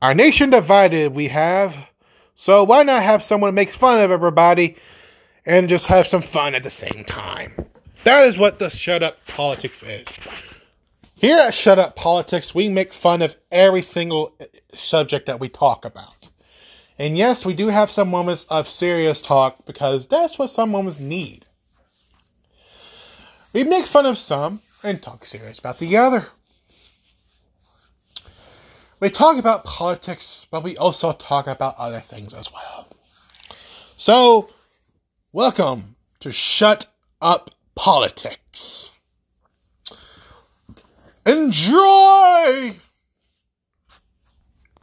Our nation divided, we have. So why not have someone make fun of everybody and just have some fun at the same time? That is what the Shut Up Politics is. Here at Shut Up Politics, we make fun of every single uh, subject that we talk about. And yes, we do have some moments of serious talk because that's what some moments need. We make fun of some and talk serious about the other. We talk about politics, but we also talk about other things as well. So, welcome to Shut Up Politics. Enjoy!